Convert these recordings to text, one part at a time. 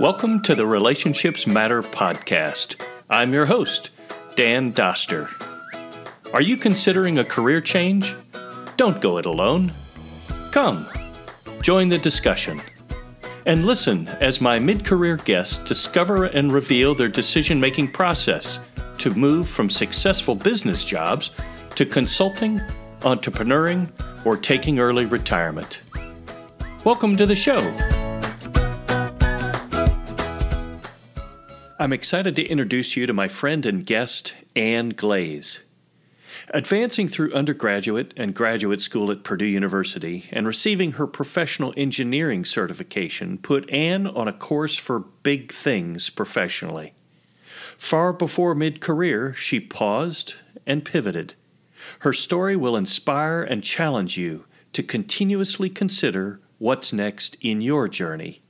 Welcome to the Relationships Matter podcast. I'm your host, Dan Doster. Are you considering a career change? Don't go it alone. Come, join the discussion. And listen as my mid career guests discover and reveal their decision making process to move from successful business jobs to consulting, entrepreneuring, or taking early retirement. Welcome to the show. I'm excited to introduce you to my friend and guest, Anne Glaze. Advancing through undergraduate and graduate school at Purdue University and receiving her professional engineering certification put Anne on a course for big things professionally. Far before mid career, she paused and pivoted. Her story will inspire and challenge you to continuously consider what's next in your journey.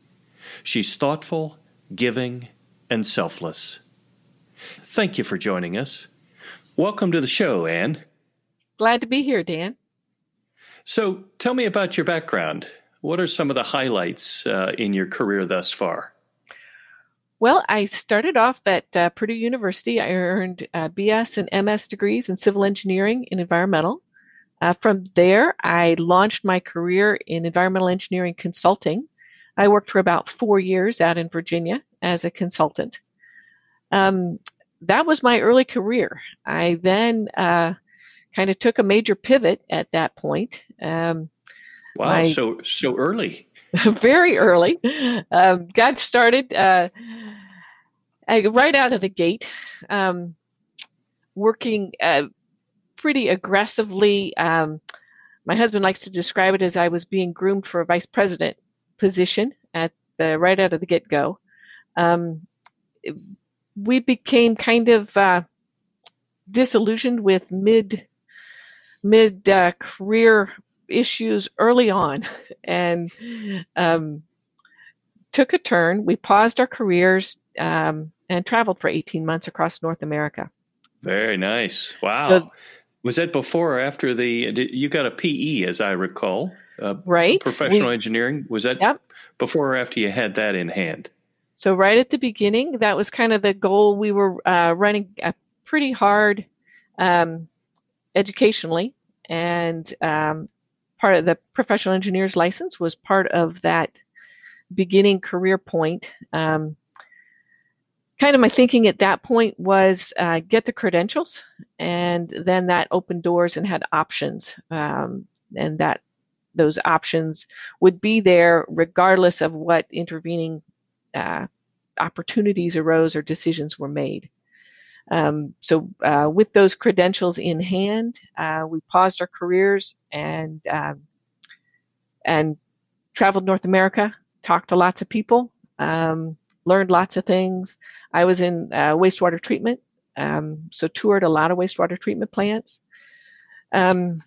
She's thoughtful, giving, and selfless. Thank you for joining us. Welcome to the show, Anne. Glad to be here, Dan. So, tell me about your background. What are some of the highlights uh, in your career thus far? Well, I started off at uh, Purdue University. I earned uh, BS and MS degrees in civil engineering and environmental. Uh, from there, I launched my career in environmental engineering consulting. I worked for about four years out in Virginia as a consultant. Um, that was my early career. I then uh, kind of took a major pivot at that point. Um, wow, so so early. very early. Um, got started uh, right out of the gate, um, working uh, pretty aggressively. Um, my husband likes to describe it as I was being groomed for a vice president position at the right out of the get go. Um, we became kind of uh, disillusioned with mid mid uh, career issues early on, and um, took a turn. We paused our careers um, and traveled for 18 months across North America. Very nice. Wow. So, was that before or after the? You got a PE, as I recall. Uh, right. Professional we, engineering. Was that yep. before or after you had that in hand? So right at the beginning, that was kind of the goal. We were uh, running pretty hard um, educationally, and um, part of the professional engineer's license was part of that beginning career point. Um, kind of my thinking at that point was uh, get the credentials, and then that opened doors and had options, um, and that those options would be there regardless of what intervening uh, opportunities arose or decisions were made. Um, so, uh, with those credentials in hand, uh, we paused our careers and um, and traveled North America, talked to lots of people, um, learned lots of things. I was in uh, wastewater treatment, um, so toured a lot of wastewater treatment plants. Um,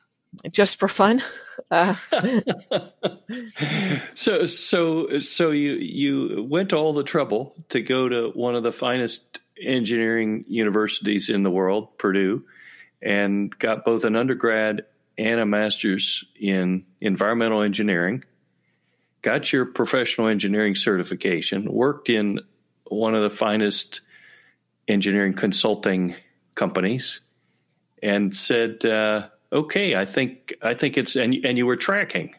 just for fun. Uh, so so so you you went to all the trouble to go to one of the finest engineering universities in the world, Purdue, and got both an undergrad and a master's in environmental engineering. Got your professional engineering certification. Worked in one of the finest engineering consulting companies, and said. Uh, okay, I think I think it's and and you were tracking,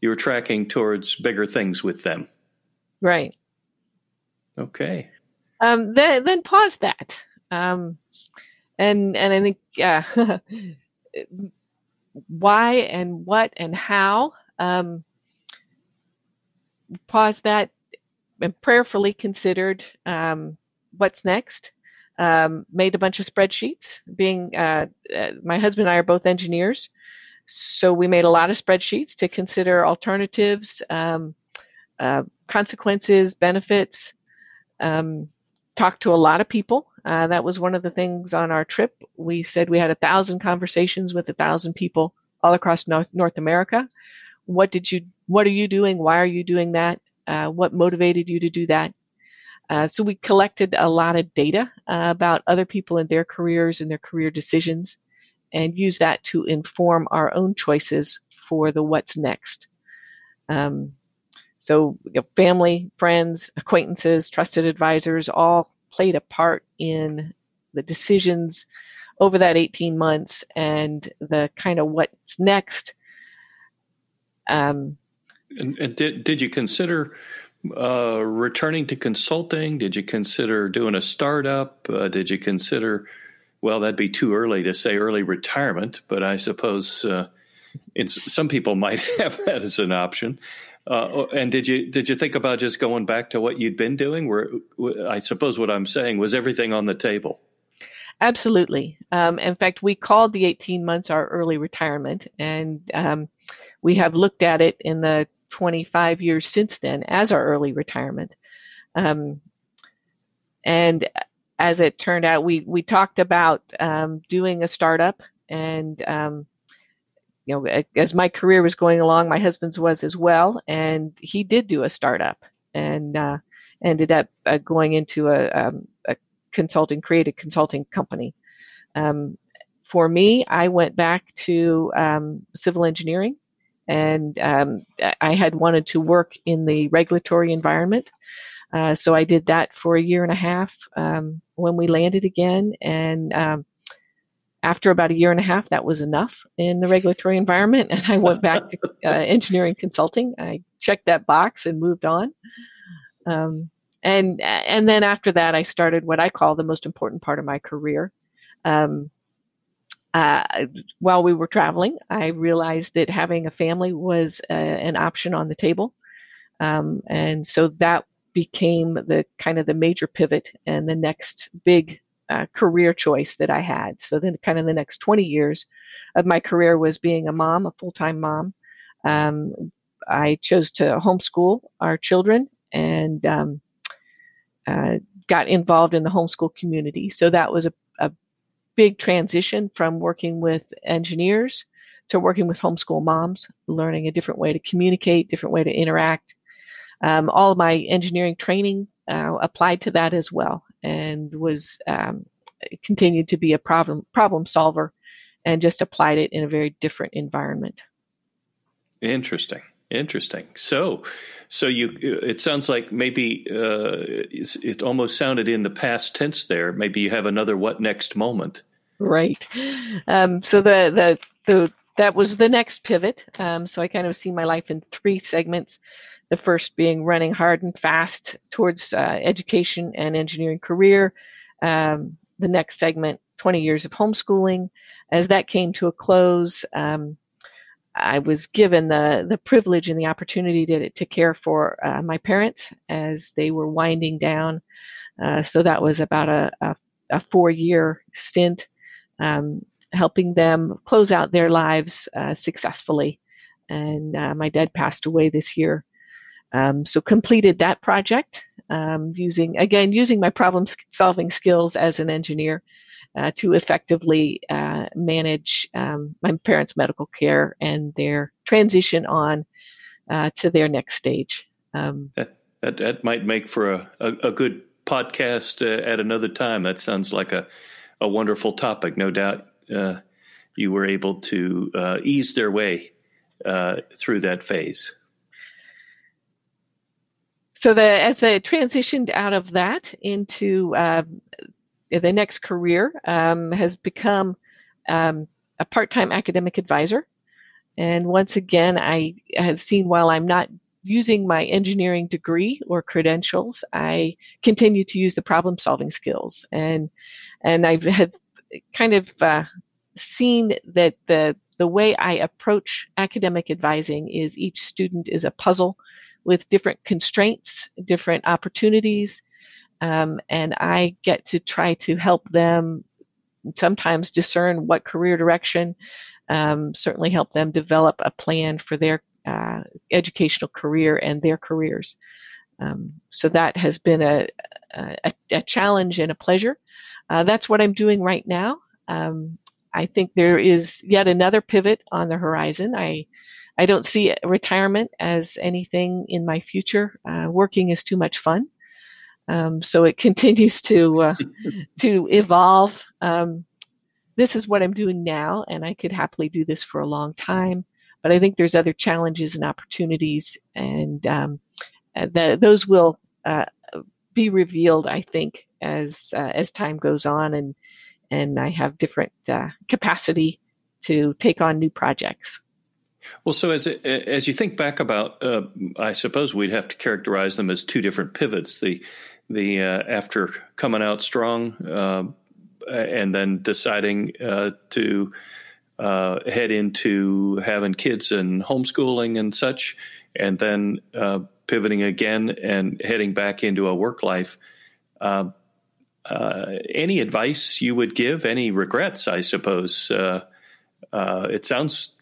you were tracking towards bigger things with them, right? Okay. Um, then then pause that. Um, and and I think yeah, why and what and how. Um, pause that and prayerfully considered um, what's next um, made a bunch of spreadsheets. Being uh, uh, my husband and I are both engineers, so we made a lot of spreadsheets to consider alternatives, um, uh, consequences, benefits. Um, talked to a lot of people. Uh, that was one of the things on our trip. We said we had a thousand conversations with a thousand people all across North, North America. What did you? What are you doing? Why are you doing that? Uh, what motivated you to do that? Uh, so we collected a lot of data uh, about other people and their careers and their career decisions and use that to inform our own choices for the what's next. Um, so you know, family, friends, acquaintances, trusted advisors all played a part in the decisions over that 18 months and the kind of what's next. Um, and, and did, did you consider uh, returning to consulting? Did you consider doing a startup? Uh, did you consider, well, that'd be too early to say early retirement, but I suppose uh, some people might have that as an option. Uh, and did you did you think about just going back to what you'd been doing? Where I suppose what I'm saying was everything on the table. Absolutely. Um, in fact, we called the 18 months our early retirement, and um, we have looked at it in the 25 years since then as our early retirement. Um, and as it turned out, we we talked about um, doing a startup, and um, you know, as my career was going along, my husband's was as well, and he did do a startup and uh, ended up uh, going into a, um, a, consulting, creative consulting company. Um, for me, I went back to um, civil engineering, and um, I had wanted to work in the regulatory environment. Uh, so I did that for a year and a half um, when we landed again, and um, after about a year and a half, that was enough in the regulatory environment, and I went back to uh, engineering consulting. I checked that box and moved on. Um, and and then after that, I started what I call the most important part of my career. Um, uh, while we were traveling, I realized that having a family was uh, an option on the table, um, and so that became the kind of the major pivot and the next big uh, career choice that I had. So then, kind of the next 20 years of my career was being a mom, a full time mom. Um, I chose to homeschool our children and um, uh, got involved in the homeschool community. So that was a, a big transition from working with engineers to working with homeschool moms, learning a different way to communicate, different way to interact. Um, all of my engineering training uh, applied to that as well and was um, continued to be a problem problem solver and just applied it in a very different environment. Interesting. Interesting. So, so you, it sounds like maybe uh, it almost sounded in the past tense there. Maybe you have another what next moment. Right. Um, so the, the, the, that was the next pivot. Um, so I kind of see my life in three segments. The first being running hard and fast towards uh, education and engineering career. Um, the next segment, 20 years of homeschooling. As that came to a close, um, I was given the, the privilege and the opportunity to, to care for uh, my parents as they were winding down. Uh, so that was about a, a, a four year stint, um, helping them close out their lives uh, successfully. And uh, my dad passed away this year. Um, so completed that project um, using again using my problem solving skills as an engineer uh, to effectively uh, manage um, my parents' medical care and their transition on uh, to their next stage. Um, that, that, that might make for a, a, a good podcast uh, at another time. That sounds like a a wonderful topic. No doubt uh, you were able to uh, ease their way through that phase so the as they transitioned out of that into uh, the next career um, has become um, a part-time academic advisor. And once again i have seen while i'm not using my engineering degree or credentials i continue to use the problem solving skills. And and i have kind of uh, seen that the the way i approach academic advising is each student is a puzzle with different constraints, different opportunities, um, and I get to try to help them sometimes discern what career direction, um, certainly help them develop a plan for their uh, educational career and their careers. Um, so that has been a, a, a, challenge and a pleasure. Uh, that's what I'm doing right now. Um, I think there is yet another pivot on the horizon. I I don't see retirement as anything in my future. Uh, working is too much fun. Um, so it continues to uh, to evolve. Um, this is what I'm doing now, and I could happily do this for a long time. but I think there's other challenges and opportunities, and um, uh, the, those will uh, be revealed, I think, as uh, as time goes on, and and I have different uh, capacity to take on new projects. Well, so as as you think back about, uh, I suppose we'd have to characterize them as two different pivots. The the uh, after coming out strong uh, and then deciding uh, to uh, head into having kids and homeschooling and such, and then uh, pivoting again and heading back into a work life. any advice you would give? Any regrets? I suppose uh, it sounds,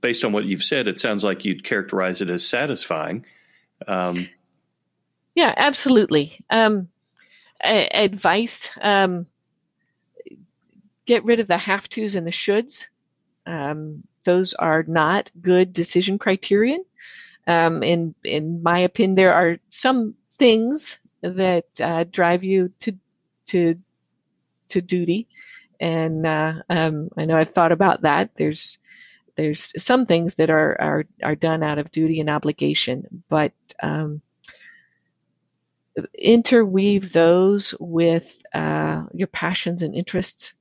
based on what you've said, it sounds like you'd characterize it as satisfying. Um, yeah, absolutely. Um, a- advice: um, get rid of the have tos and the shoulds. Um, those are not good decision criterion. Um, in in my opinion, there are some things that uh, drive you to to to duty and uh, um, I know I've thought about that. There's there's some things that are are are done out of duty and obligation, but um, interweave those with uh, your passions and interests,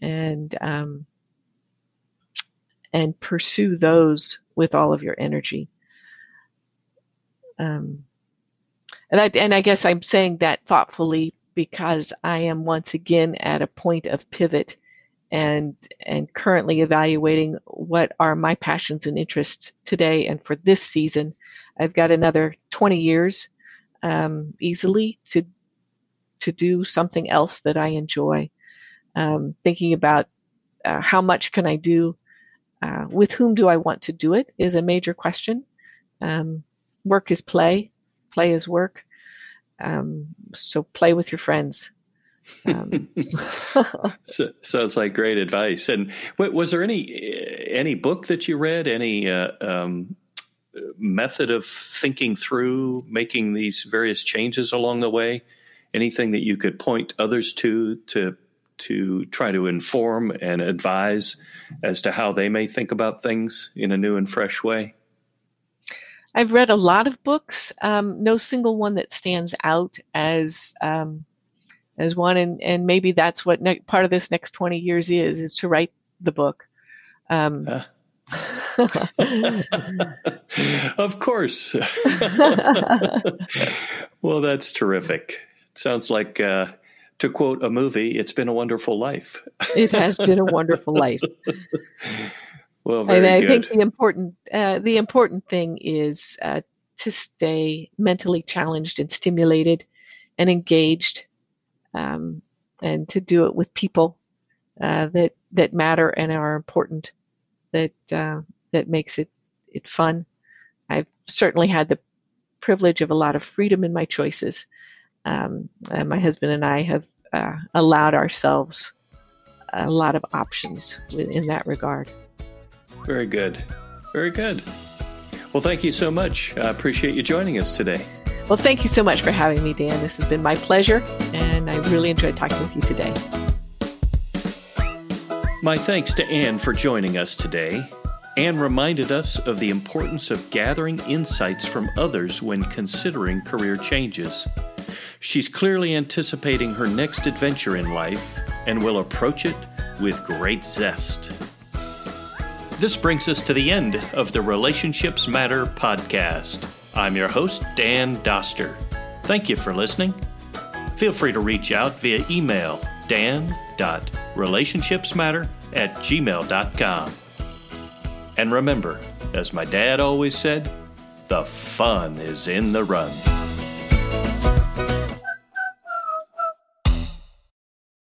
and um, and pursue those with all of your energy. Um, and I and I guess I'm saying that thoughtfully because I am once again at a point of pivot and and currently evaluating what are my passions and interests today and for this season. I've got another 20 years um, easily to to do something else that I enjoy. Um, thinking about uh, how much can I do, uh, with whom do I want to do it is a major question. Um, work is play, play is work. Um, so play with your friends. Um. so, sounds like great advice. And was there any any book that you read? Any uh, um, method of thinking through making these various changes along the way? Anything that you could point others to to to try to inform and advise as to how they may think about things in a new and fresh way? I've read a lot of books. Um, no single one that stands out as um, as one, and, and maybe that's what ne- part of this next twenty years is is to write the book. Um, uh. of course. well, that's terrific. It sounds like, uh, to quote a movie, it's been a wonderful life. it has been a wonderful life. Well, very and I good. think the important uh, the important thing is uh, to stay mentally challenged and stimulated and engaged, um, and to do it with people uh, that that matter and are important. That uh, that makes it it fun. I've certainly had the privilege of a lot of freedom in my choices. Um, my husband and I have uh, allowed ourselves a lot of options in that regard. Very good. Very good. Well, thank you so much. I appreciate you joining us today. Well, thank you so much for having me, Dan. This has been my pleasure, and I really enjoyed talking with you today. My thanks to Anne for joining us today. Anne reminded us of the importance of gathering insights from others when considering career changes. She's clearly anticipating her next adventure in life and will approach it with great zest. This brings us to the end of the Relationships Matter podcast. I'm your host, Dan Doster. Thank you for listening. Feel free to reach out via email dan.relationshipsmatter at gmail.com. And remember, as my dad always said, the fun is in the run.